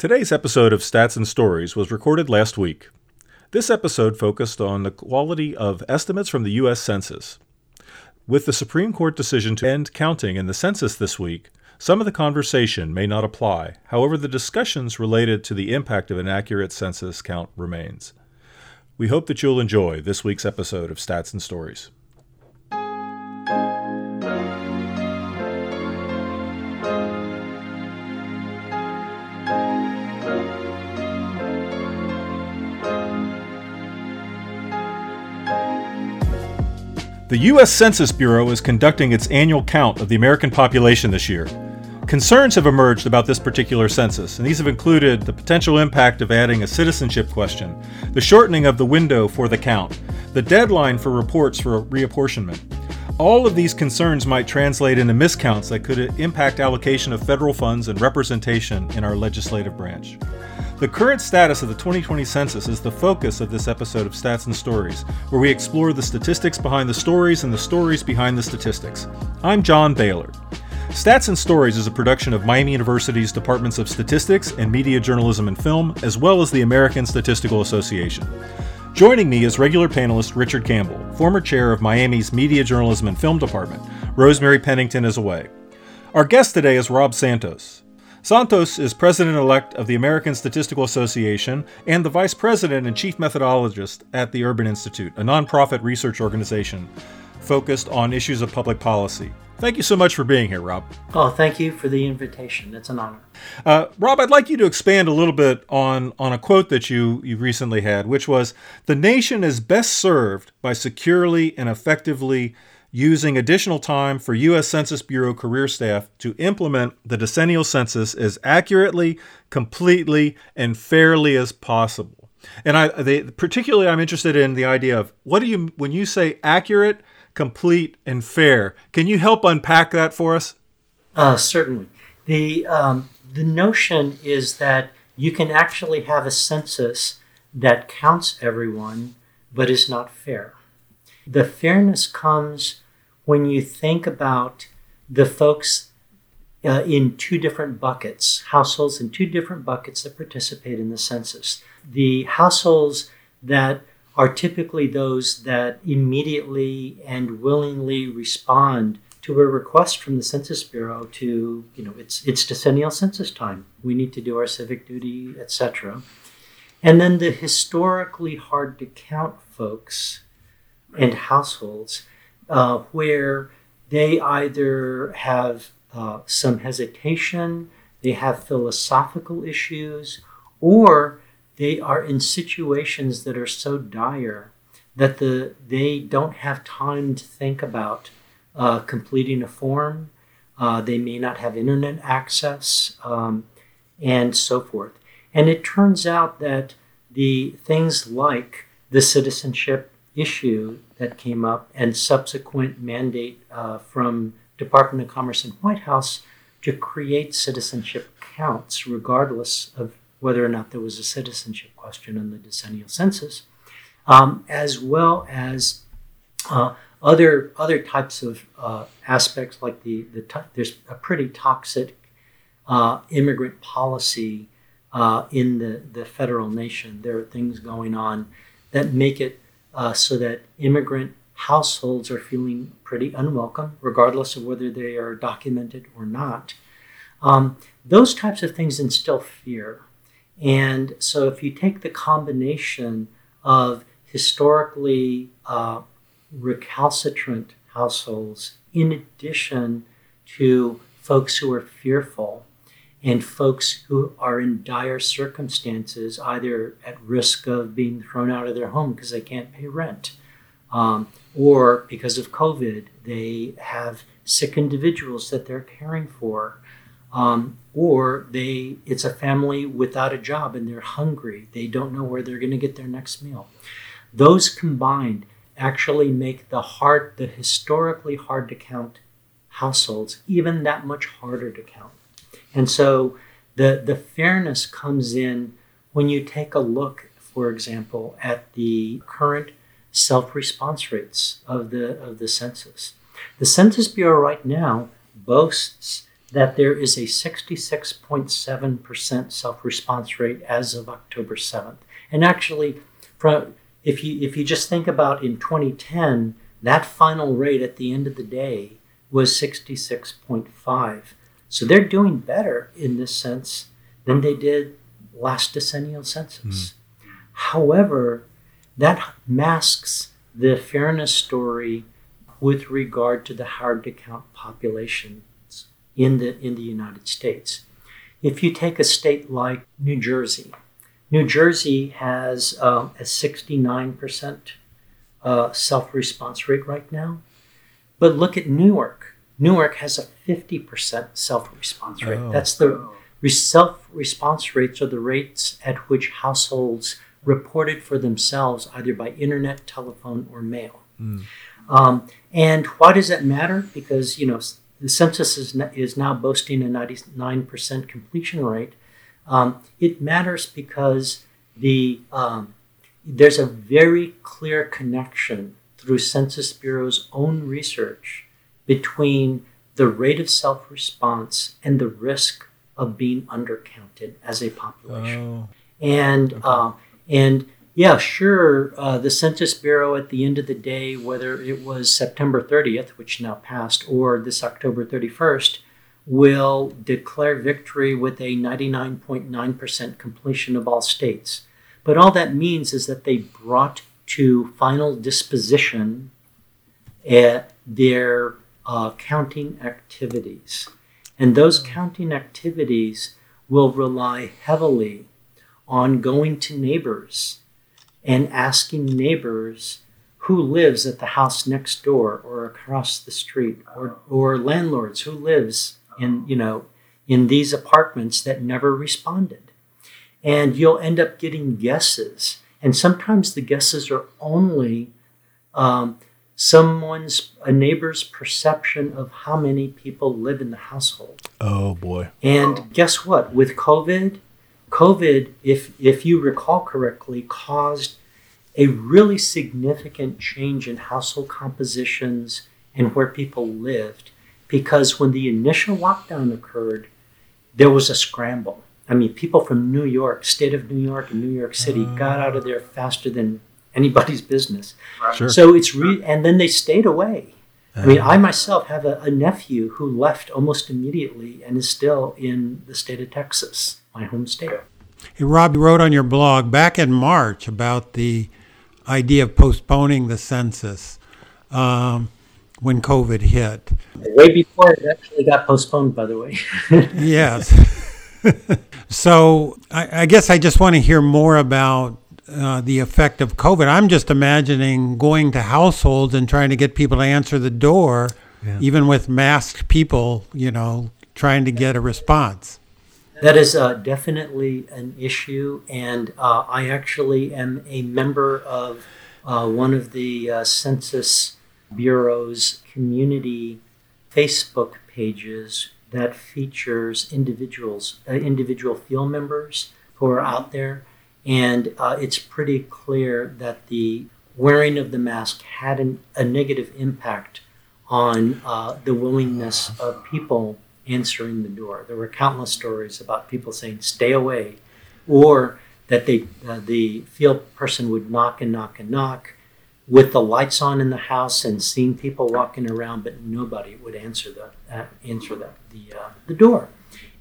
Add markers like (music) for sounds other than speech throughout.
Today's episode of Stats and Stories was recorded last week. This episode focused on the quality of estimates from the U.S. Census. With the Supreme Court decision to end counting in the census this week, some of the conversation may not apply. However, the discussions related to the impact of an accurate census count remains. We hope that you'll enjoy this week's episode of Stats and Stories. The U.S. Census Bureau is conducting its annual count of the American population this year. Concerns have emerged about this particular census, and these have included the potential impact of adding a citizenship question, the shortening of the window for the count, the deadline for reports for reapportionment. All of these concerns might translate into miscounts that could impact allocation of federal funds and representation in our legislative branch. The current status of the 2020 census is the focus of this episode of Stats and Stories, where we explore the statistics behind the stories and the stories behind the statistics. I'm John Bailer. Stats and Stories is a production of Miami University's Departments of Statistics and Media Journalism and Film, as well as the American Statistical Association. Joining me is regular panelist Richard Campbell, former chair of Miami's Media Journalism and Film Department. Rosemary Pennington is away. Our guest today is Rob Santos. Santos is president elect of the American Statistical Association and the vice president and chief methodologist at the Urban Institute, a nonprofit research organization focused on issues of public policy. Thank you so much for being here, Rob. Oh, thank you for the invitation. It's an honor. Uh, Rob, I'd like you to expand a little bit on, on a quote that you, you recently had, which was The nation is best served by securely and effectively using additional time for U.S. Census Bureau career staff to implement the decennial census as accurately, completely, and fairly as possible. And I, they, particularly, I'm interested in the idea of what do you when you say accurate, complete, and fair. Can you help unpack that for us? Uh, certainly. The um, the notion is that you can actually have a census that counts everyone, but is not fair. The fairness comes when you think about the folks uh, in two different buckets, households in two different buckets that participate in the census. The households that are typically those that immediately and willingly respond to a request from the Census Bureau to, you know, it's it's decennial census time. We need to do our civic duty, etc. And then the historically hard to count folks and households uh, where they either have uh, some hesitation, they have philosophical issues, or they are in situations that are so dire that the they don't have time to think about uh, completing a form. Uh, they may not have internet access, um, and so forth. And it turns out that the things like the citizenship issue that came up and subsequent mandate uh, from Department of Commerce and White House to create citizenship counts, regardless of whether or not there was a citizenship question in the decennial census, um, as well as uh, other other types of uh, aspects like the the there's a pretty toxic uh, immigrant policy uh, in the the federal nation. There are things going on that make it uh, so that immigrant households are feeling pretty unwelcome, regardless of whether they are documented or not. Um, those types of things instill fear. And so, if you take the combination of historically uh, recalcitrant households, in addition to folks who are fearful, and folks who are in dire circumstances, either at risk of being thrown out of their home because they can't pay rent, um, or because of COVID, they have sick individuals that they're caring for, um, or they it's a family without a job and they're hungry. They don't know where they're going to get their next meal. Those combined actually make the hard, the historically hard to count households even that much harder to count. And so the, the fairness comes in when you take a look, for example, at the current self response rates of the, of the census. The Census Bureau right now boasts that there is a 66.7% self-response rate as of October 7th. And actually, from, if you if you just think about in 2010, that final rate at the end of the day was 66.5. So they're doing better in this sense than they did last decennial census. Mm. However, that masks the fairness story with regard to the hard to count populations in the in the United States. If you take a state like New Jersey, New Jersey has um, a 69% uh, self response rate right now. But look at Newark. Newark has a 50% self response rate. Oh. That's the self response rates are the rates at which households reported for themselves either by internet, telephone, or mail. Mm. Um, and why does that matter? Because you know the census is, is now boasting a 99% completion rate. Um, it matters because the um, there's a very clear connection through Census Bureau's own research between the rate of self response and the risk of being undercounted as a population. Oh. And okay. uh, and yeah, sure, uh, the Census Bureau at the end of the day, whether it was September 30th, which now passed, or this October 31st, will declare victory with a 99.9% completion of all states. But all that means is that they brought to final disposition uh, their uh, counting activities. And those counting activities will rely heavily on going to neighbors and asking neighbors who lives at the house next door or across the street or, or landlords who lives in you know in these apartments that never responded and you'll end up getting guesses. And sometimes the guesses are only um, someone's, a neighbor's perception of how many people live in the household. Oh boy. And guess what? With COVID, COVID, if, if you recall correctly, caused a really significant change in household compositions and where people lived. Because when the initial lockdown occurred, there was a scramble I mean, people from New York, state of New York, and New York City uh, got out of there faster than anybody's business. Right. Sure. So it's re- and then they stayed away. Uh, I mean, I myself have a, a, nephew who left almost immediately and is still in the state of Texas, my home state. Hey, Rob, you wrote on your blog back in March about the idea of postponing the census um, when COVID hit. Way before it actually got postponed, by the way. (laughs) yes. (laughs) so I, I, guess I just want to hear more about uh, the effect of COVID. I'm just imagining going to households and trying to get people to answer the door, yeah. even with masked people, you know, trying to get a response. That is uh, definitely an issue, and uh, I actually am a member of uh, one of the uh, Census Bureau's community Facebook pages that features individuals, uh, individual field members who are out there. And uh, it's pretty clear that the wearing of the mask had an, a negative impact on uh, the willingness of people answering the door. There were countless stories about people saying, stay away, or that they, uh, the field person would knock and knock and knock with the lights on in the house and seeing people walking around, but nobody would answer the uh, answer the the, uh, the door.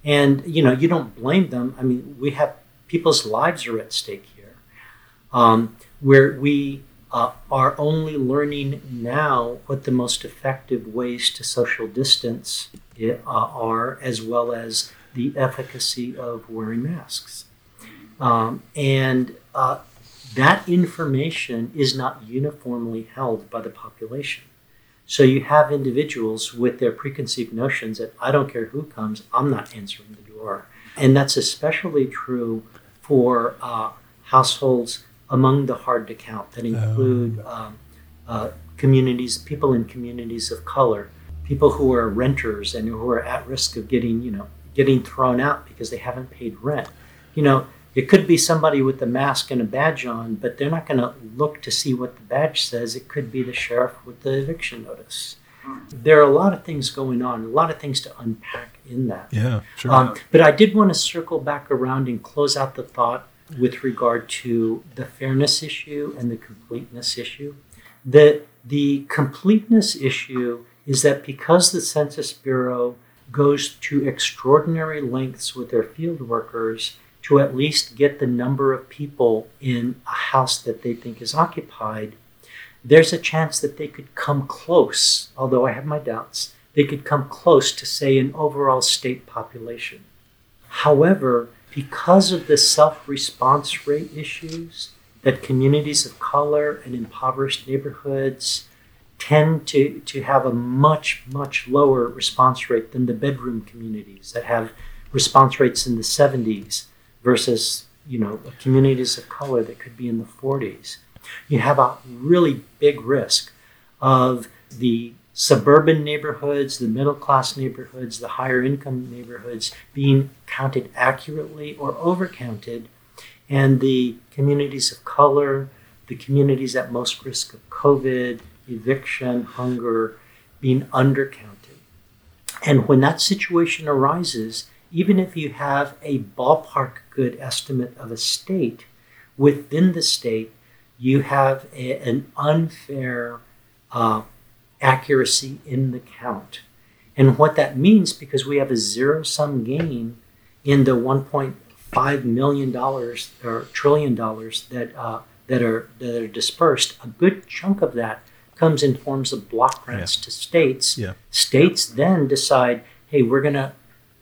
And you know, you don't blame them. I mean, we have people's lives are at stake here, um, where we uh, are only learning now what the most effective ways to social distance uh, are, as well as the efficacy of wearing masks. Um, and uh, that information is not uniformly held by the population. So you have individuals with their preconceived notions that I don't care who comes, I'm not answering the door. And that's especially true for uh, households among the hard to count that include oh. um, uh, communities, people in communities of color, people who are renters and who are at risk of getting, you know, getting thrown out because they haven't paid rent. You know, it could be somebody with a mask and a badge on, but they're not going to look to see what the badge says. It could be the sheriff with the eviction notice. There are a lot of things going on, a lot of things to unpack in that. Yeah, sure. Um, but I did want to circle back around and close out the thought with regard to the fairness issue and the completeness issue. The, the completeness issue is that because the Census Bureau goes to extraordinary lengths with their field workers to at least get the number of people in a house that they think is occupied, there's a chance that they could come close, although I have my doubts, they could come close to, say, an overall state population. However, because of the self response rate issues that communities of color and impoverished neighborhoods tend to, to have a much, much lower response rate than the bedroom communities that have response rates in the 70s versus you know communities of color that could be in the 40s you have a really big risk of the suburban neighborhoods the middle class neighborhoods the higher income neighborhoods being counted accurately or overcounted and the communities of color the communities at most risk of covid eviction, hunger being undercounted. And when that situation arises, even if you have a ballpark good estimate of a state, within the state, you have a, an unfair uh, accuracy in the count. And what that means, because we have a zero sum game in the 1.5 million dollars or trillion dollars that uh, that are that are dispersed, a good chunk of that comes in forms of block grants yeah. to states. Yeah. States then decide, hey, we're going to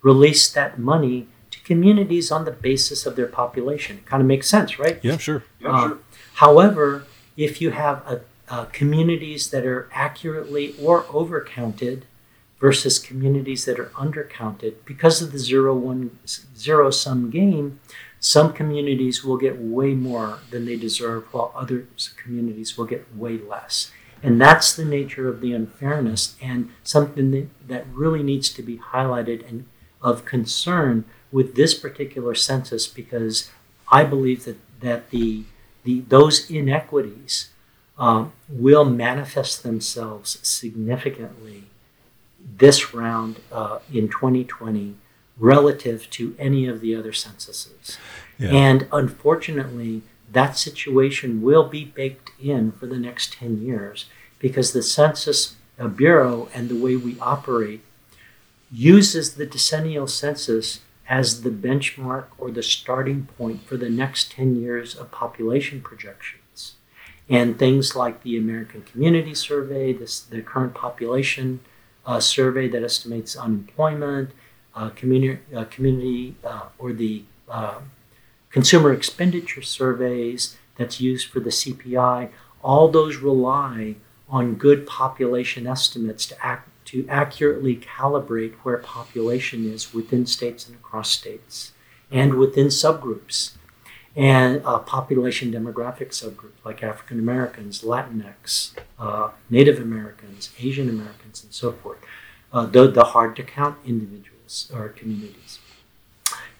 release that money to communities on the basis of their population. It kind of makes sense, right? Yeah, sure. Yeah, uh, sure. However, if you have a, a communities that are accurately or overcounted versus communities that are undercounted, because of the zero one zero sum game, some communities will get way more than they deserve, while other communities will get way less. And that's the nature of the unfairness and something that, that really needs to be highlighted and of concern with this particular census because I believe that, that the, the, those inequities um, will manifest themselves significantly this round uh, in 2020 relative to any of the other censuses. Yeah. And unfortunately, that situation will be baked in for the next 10 years because the Census Bureau and the way we operate uses the decennial census as the benchmark or the starting point for the next 10 years of population projections. And things like the American Community Survey, this, the current population uh, survey that estimates unemployment, uh, community, uh, community uh, or the uh, consumer expenditure surveys that's used for the CPI, all those rely on good population estimates to act to accurately calibrate where population is within states and across states and within subgroups and uh, population demographic subgroups like African Americans, Latinx, uh, Native Americans, Asian Americans, and so forth. Uh, the, the hard to count individuals or communities.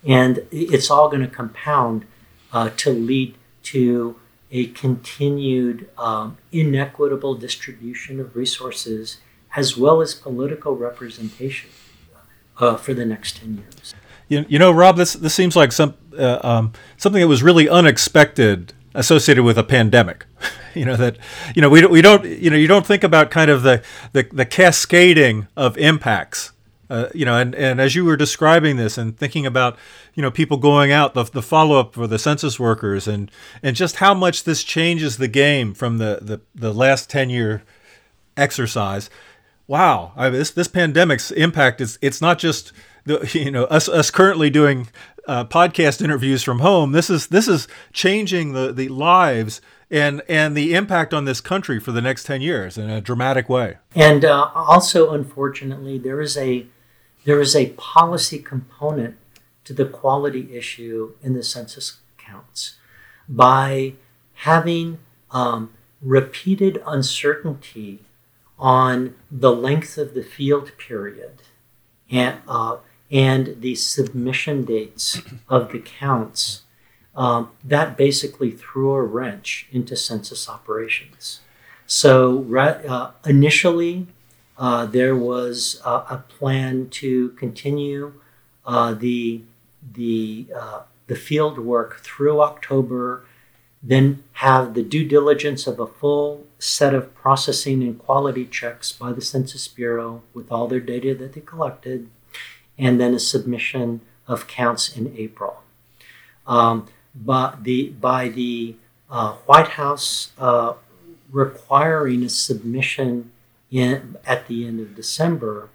And it's all going to compound uh, to lead to a continued um, inequitable distribution of resources as well as political representation uh, for the next 10 years. You, you know, Rob, this, this seems like some, uh, um, something that was really unexpected associated with a pandemic. (laughs) you know that you know we don't, we don't you know you don't think about kind of the the, the cascading of impacts uh, you know, and, and as you were describing this and thinking about, you know, people going out, the, the follow up for the census workers, and and just how much this changes the game from the the, the last ten year exercise. Wow, I mean, this this pandemic's impact is it's not just the (laughs) you know us us currently doing uh, podcast interviews from home. This is this is changing the the lives and and the impact on this country for the next 10 years in a dramatic way. And uh, also, unfortunately, there is a there is a policy component to the quality issue in the census counts by having um, repeated uncertainty on the length of the field period and, uh, and the submission dates of the counts, um, that basically threw a wrench into census operations. So uh, initially, uh, there was a, a, plan to continue uh, the the uh, the field work through October, then have the due diligence of a full set of processing and quality checks by the Census Bureau with all their data that they collected, and then a submission of counts in April. Um, but the by the uh, White House uh, requiring a submission in, at the end of December,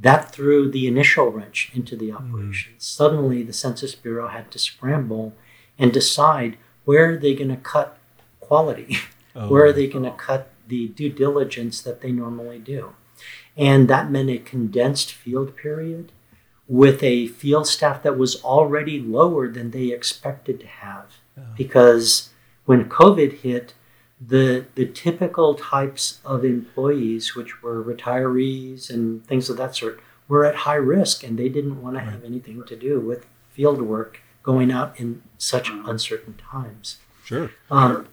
that threw the initial wrench into the operation. Mm. Suddenly, the Census Bureau had to scramble and decide where are they going to cut quality, (laughs) oh. where are they going to cut the due diligence that they normally do, and that meant a condensed field period with a field staff that was already lower than they expected to have oh. because when COVID hit, the the typical types of employees, which were retirees and things of that sort, were at high risk, and they didn't want to have anything to do with field work going out in such uncertain times. Sure. Um,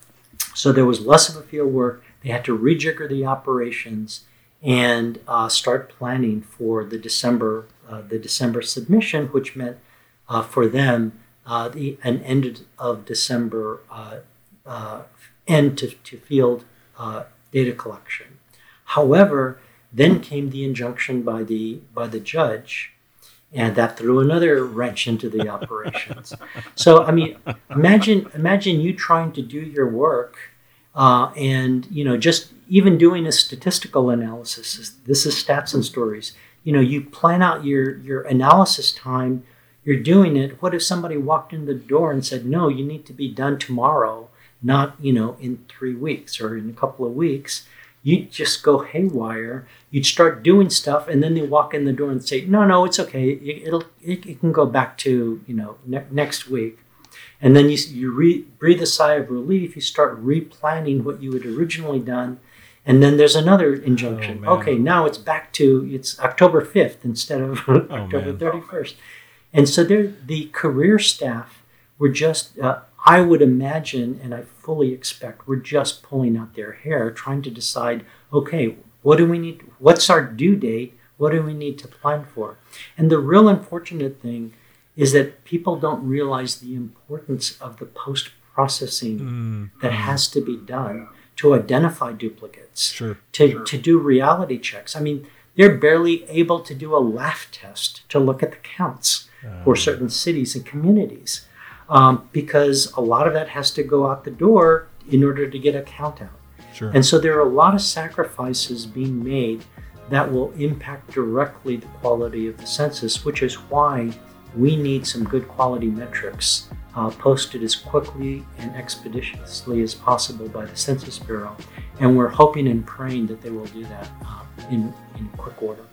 so there was less of a field work. They had to rejigger the operations and uh, start planning for the December uh, the December submission, which meant uh, for them uh, the an end of December uh, uh, end to, to field uh, data collection. However, then came the injunction by the by the judge, and that threw another wrench into the operations. (laughs) so I mean, imagine imagine you trying to do your work, uh, and you know just even doing a statistical analysis. This is stats and stories. You know, you plan out your your analysis time. You're doing it. What if somebody walked in the door and said, "No, you need to be done tomorrow"? not you know in three weeks or in a couple of weeks you'd just go haywire you'd start doing stuff and then they walk in the door and say no no it's okay it, will it, it can go back to you know ne- next week and then you, you re- breathe a sigh of relief you start replanning what you had originally done and then there's another injunction oh, okay now it's back to it's october 5th instead of (laughs) oh, october 31st and so there the career staff were just uh, I would imagine, and I fully expect, we're just pulling out their hair, trying to decide, okay, what do we need? What's our due date? What do we need to plan for? And the real unfortunate thing is that people don't realize the importance of the post processing mm. that has to be done to identify duplicates, sure. to, sure. to do reality checks. I mean, they're barely able to do a laugh test to look at the counts oh. for certain cities and communities um, because a lot of that has to go out the door in order to get a count out. Sure. And so there are a lot of sacrifices being made that will impact directly the quality of the census, which is why we need some good quality metrics uh, posted as quickly and expeditiously as possible by the Census Bureau. And we're hoping and praying that they will do that uh, in, in quick order.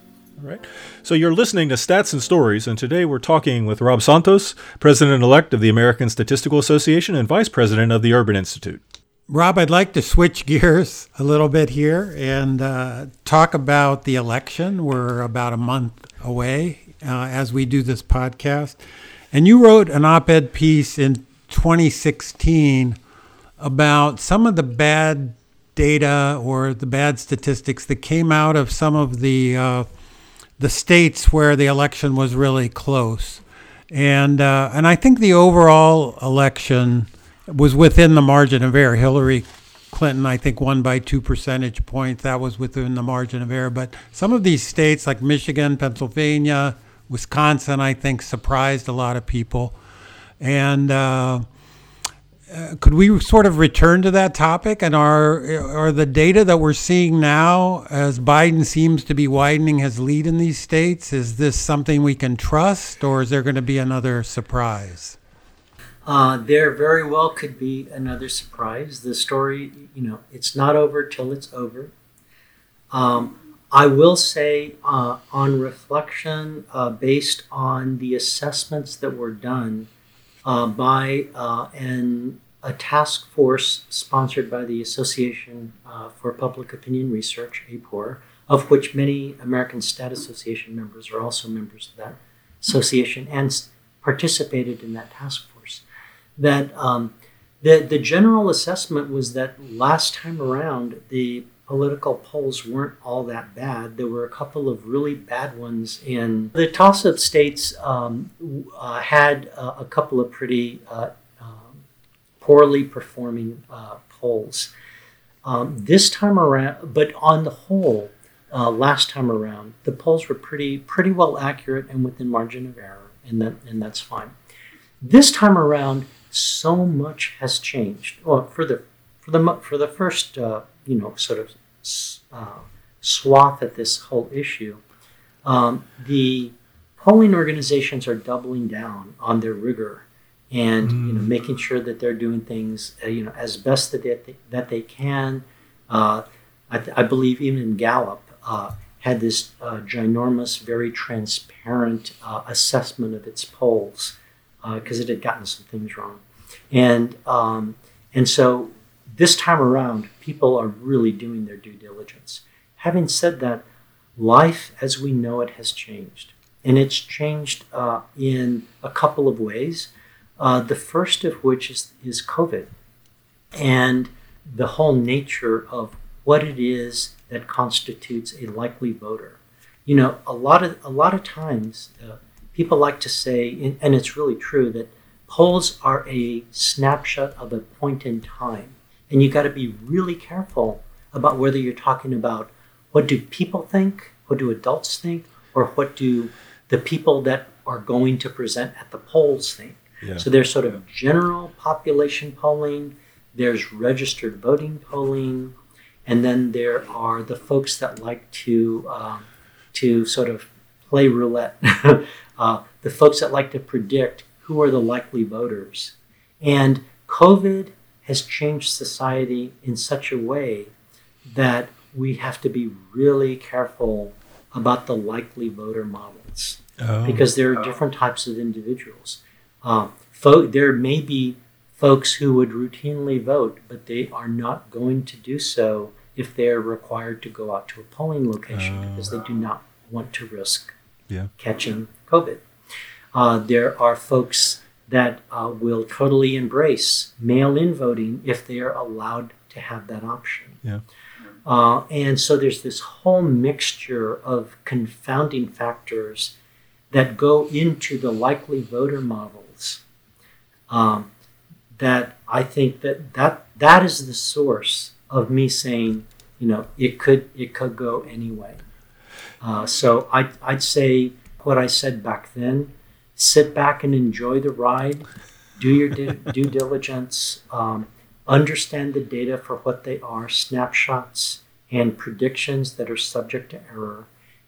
All right. So you're listening to Stats and Stories, and today we're talking with Rob Santos, President elect of the American Statistical Association and Vice President of the Urban Institute. Rob, I'd like to switch gears a little bit here and uh, talk about the election. We're about a month away uh, as we do this podcast. And you wrote an op ed piece in 2016 about some of the bad data or the bad statistics that came out of some of the uh, the states where the election was really close. And, uh, and I think the overall election was within the margin of error. Hillary Clinton, I think, won by two percentage points. That was within the margin of error. But some of these states, like Michigan, Pennsylvania, Wisconsin, I think, surprised a lot of people. And uh, uh, could we sort of return to that topic? And are are the data that we're seeing now as Biden seems to be widening his lead in these states is this something we can trust or is there going to be another surprise? Uh, there very well could be another surprise. The story you know it's not over till it's over. Um, I will say uh, on reflection uh, based on the assessments that were done uh, by uh, an, a task force sponsored by the Association uh, for Public Opinion Research, APOR, of which many American Stat Association members are also members of that association and participated in that task force. That um, the, the general assessment was that last time around, the political polls weren't all that bad. There were a couple of really bad ones in the toss-up states. Um, uh, had uh, a couple of pretty uh, um, poorly performing uh, polls. Um, this time around, but on the whole, uh, last time around, the polls were pretty pretty well accurate and within margin of error, and that and that's fine. This time around, so much has changed. Well, for the for the for the first uh, you know sort of uh, swath at this whole issue, um, the polling organizations are doubling down on their rigor and mm. you know mm. making sure that they're doing things uh, you know as best that they, that they can. Uh, I, th- I, believe even Gallup uh, had this uh, ginormous, very transparent uh, assessment of its polls because it had gotten some things wrong, and um, and so this time around, people are really doing their due diligence. Having said that, life as we know it has changed. And it's changed uh, in a couple of ways. Uh, the first of which is, is COVID and the whole nature of what it is that constitutes a likely voter. You know, a lot of a lot of times uh, people like to say, and it's really true, that polls are a snapshot of a point in time. And you got to be really careful about whether you're talking about what do people think, what do adults think, or what do the people that are going to present at the polls think. Yeah. So there's sort of general population polling, there's registered voting polling, and then there are the folks that like to um, to sort of play roulette, (laughs) uh, the folks that like to predict who are the likely voters. And COVID has changed society in such a way that we have to be really careful about the likely voter models oh. because there are different types of individuals. Uh, fo- there may be folks who would routinely vote, but they are not going to do so if they're required to go out to a polling location uh, because they do not want to risk yeah. catching COVID. Uh, there are folks that uh, will totally embrace mail in voting if they are allowed to have that option. Yeah. Uh, and so there's this whole mixture of confounding factors that go into the likely voter models um, that I think that, that that is the source of me saying, you know, it could it could go anyway. Uh, so I, I'd say what I said back then sit back and enjoy the ride, do your (laughs) due diligence, um, understand the data for what they are snapshots and predictions that are subject to error,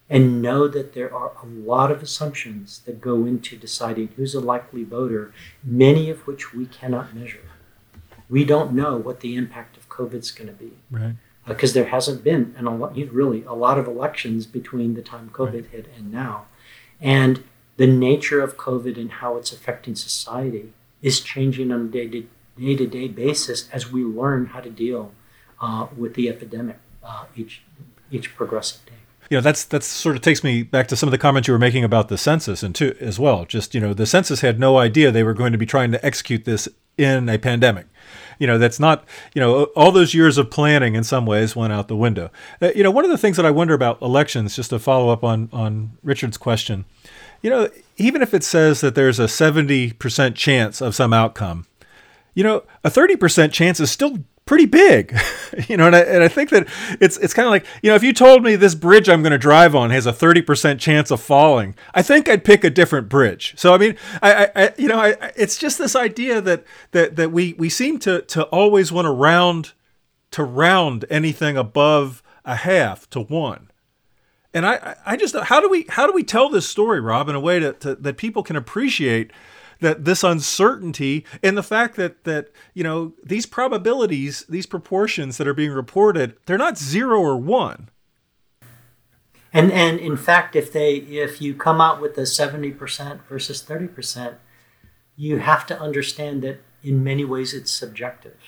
and know that there are a lot of assumptions that go into deciding who's a likely voter, many of which we cannot measure. We don't know what the impact of COVID is going to be. Right because uh, there hasn't been an, really a lot of elections between the time COVID right. hit and now. And the nature of COVID and how it's affecting society is changing on a day to day, basis as we learn how to deal uh, with the epidemic uh, each each progressive day. You know, that's that's sort of takes me back to some of the comments you were making about the census and too as well. Just you know, the census had no idea they were going to be trying to execute this in a pandemic you know that's not you know all those years of planning in some ways went out the window uh, you know one of the things that i wonder about elections just to follow up on on richard's question you know, even if it says that there's a 70% chance of some outcome, you know, a 30% chance is still pretty big, (laughs) you know, and I, and I think that it's it's kind of like you know if you told me this bridge I'm going to drive on has a thirty percent chance of falling, I think I'd pick a different bridge. So I mean, I, I you know, I, it's just this idea that that that we we seem to to always want to round to round anything above a half to one. And I, I just how do we how do we tell this story, Rob, in a way to, to, that people can appreciate that this uncertainty and the fact that that you know these probabilities, these proportions that are being reported, they're not zero or one. And and in fact, if they if you come out with a seventy percent versus thirty percent, you have to understand that in many ways it's subjective.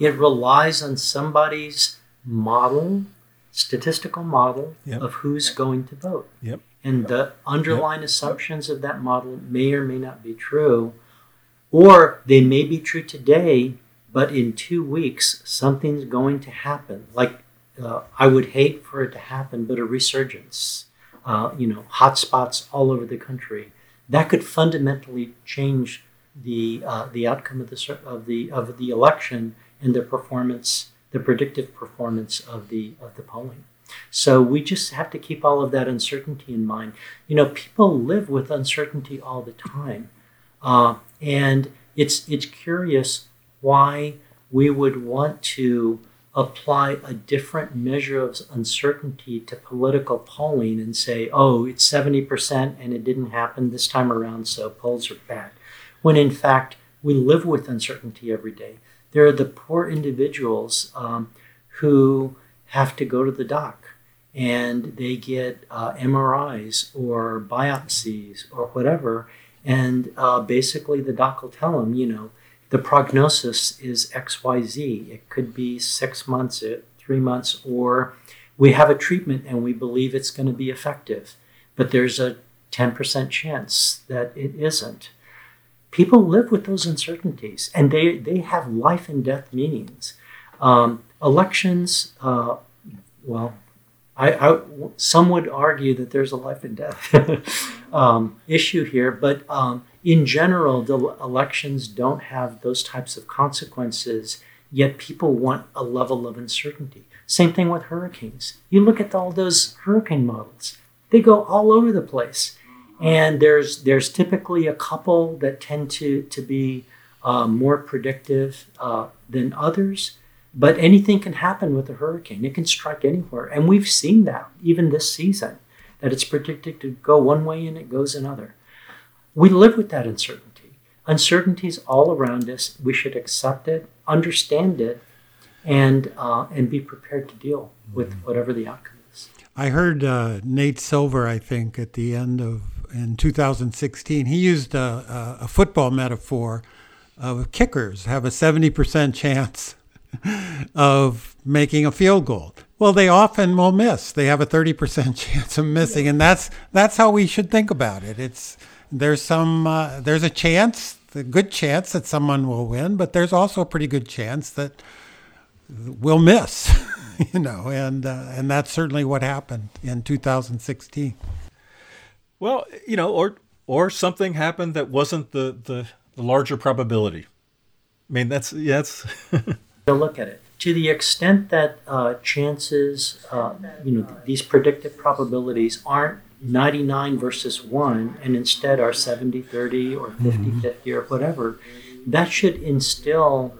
It relies on somebody's model statistical model yep. of who's going to vote. Yep. And the underlying yep. assumptions of that model may or may not be true, or they may be true today, but in two weeks something's going to happen. Like uh, I would hate for it to happen, but a resurgence, uh, you know, hotspots all over the country, that could fundamentally change the uh, the outcome of the of the of the election and the performance, the predictive performance of the of the polling. So we just have to keep all of that uncertainty in mind. You know, people live with uncertainty all the time, uh, and it's it's curious why we would want to apply a different measure of uncertainty to political polling and say, oh, it's 70% and it didn't happen this time around, so polls are bad. When in fact, we live with uncertainty every day. There are the poor individuals um, who have to go to the doc and they get uh, MRIs or biopsies or whatever. And uh, basically, the doc will tell them, you know, the prognosis is XYZ. It could be six months, uh, three months, or we have a treatment and we believe it's going to be effective, but there's a 10% chance that it isn't. People live with those uncertainties and they, they have life and death meanings. Um, elections, uh, well, I, I, some would argue that there's a life and death (laughs) um, issue here, but um, in general, the elections don't have those types of consequences, yet people want a level of uncertainty. Same thing with hurricanes. You look at all those hurricane models, they go all over the place. And there's, there's typically a couple that tend to, to be uh, more predictive uh, than others. But anything can happen with a hurricane. It can strike anywhere. And we've seen that even this season, that it's predicted to go one way and it goes another. We live with that uncertainty. Uncertainty is all around us. We should accept it, understand it, and uh, and be prepared to deal with mm-hmm. whatever the outcome is. I heard uh, Nate Silver, I think, at the end of in 2016, he used a, a, football metaphor of kickers have a 70% chance (laughs) of making a field goal. Well, they often will miss. They have a 30% (laughs) chance of missing, and that's that's how we should think about it. It's there's some uh, there's a chance, a good chance that someone will win, but there's also a pretty good chance that we'll miss, (laughs) you know, and uh, and that's certainly what happened in 2016. Well, you know, or or something happened that wasn't the the, the larger probability. I mean, that's yeah, that's. (laughs) look at it to the extent that uh, chances, uh, you know, these predictive probabilities aren't 99 versus 1 and instead are 70 30 or 50 mm-hmm. 50 or whatever, that should instill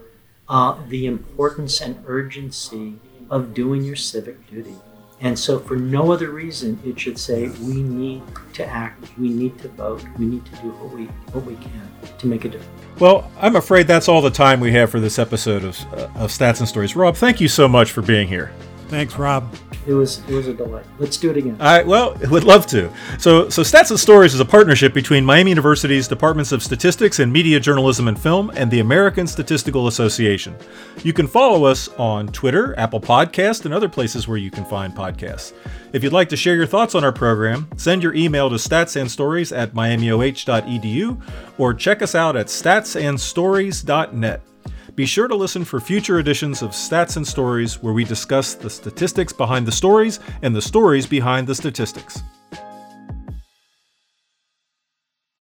uh, the importance and urgency of doing your civic duty. And so, for no other reason, it should say we need to act, we need to vote, we need to do what we what we can to make a difference. Well, I'm afraid that's all the time we have for this episode of, uh, of Stats and Stories. Rob, thank you so much for being here. Thanks, Rob. It was it was a delight. Let's do it again. All right. Well, (laughs) I would love to. So, so Stats and Stories is a partnership between Miami University's Departments of Statistics and Media Journalism and Film and the American Statistical Association. You can follow us on Twitter, Apple Podcast, and other places where you can find podcasts. If you'd like to share your thoughts on our program, send your email to statsandstories at miamioh.edu or check us out at statsandstories.net. Be sure to listen for future editions of Stats and Stories where we discuss the statistics behind the stories and the stories behind the statistics.